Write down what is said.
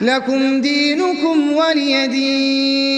لكم دينكم ولي دين.